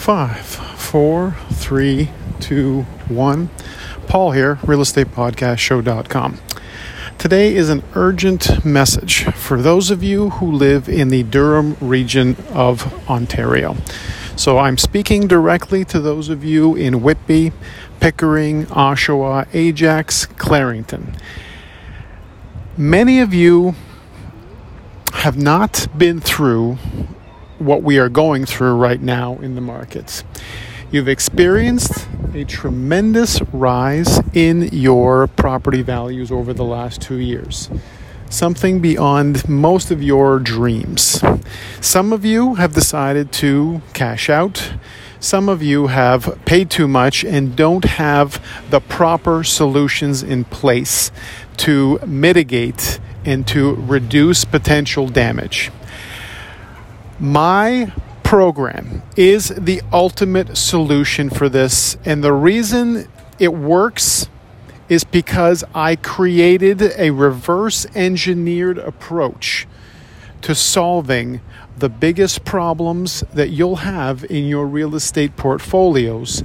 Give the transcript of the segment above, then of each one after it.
Five, four, three, two, one. Paul here, realestatepodcastshow.com. Today is an urgent message for those of you who live in the Durham region of Ontario. So I'm speaking directly to those of you in Whitby, Pickering, Oshawa, Ajax, Clarington. Many of you have not been through what we are going through right now in the markets. You've experienced a tremendous rise in your property values over the last two years. Something beyond most of your dreams. Some of you have decided to cash out. Some of you have paid too much and don't have the proper solutions in place to mitigate and to reduce potential damage. My program is the ultimate solution for this, and the reason it works is because I created a reverse engineered approach to solving the biggest problems that you'll have in your real estate portfolios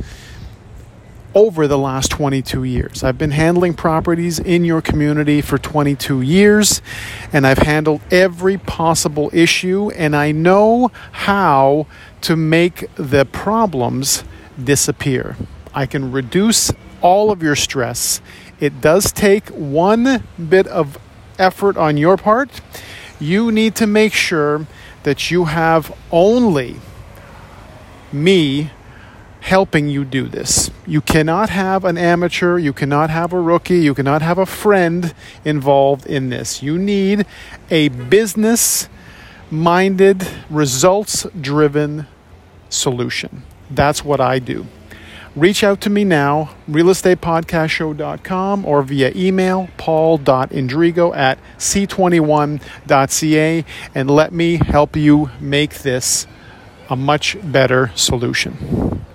over the last 22 years. I've been handling properties in your community for 22 years, and I've handled every possible issue, and I know how to make the problems disappear. I can reduce all of your stress. It does take one bit of effort on your part. You need to make sure that you have only me helping you do this. You cannot have an amateur, you cannot have a rookie, you cannot have a friend involved in this. You need a business minded, results driven solution. That's what I do. Reach out to me now, realestatepodcastshow.com or via email, paul.indrigo at c21.ca, and let me help you make this a much better solution.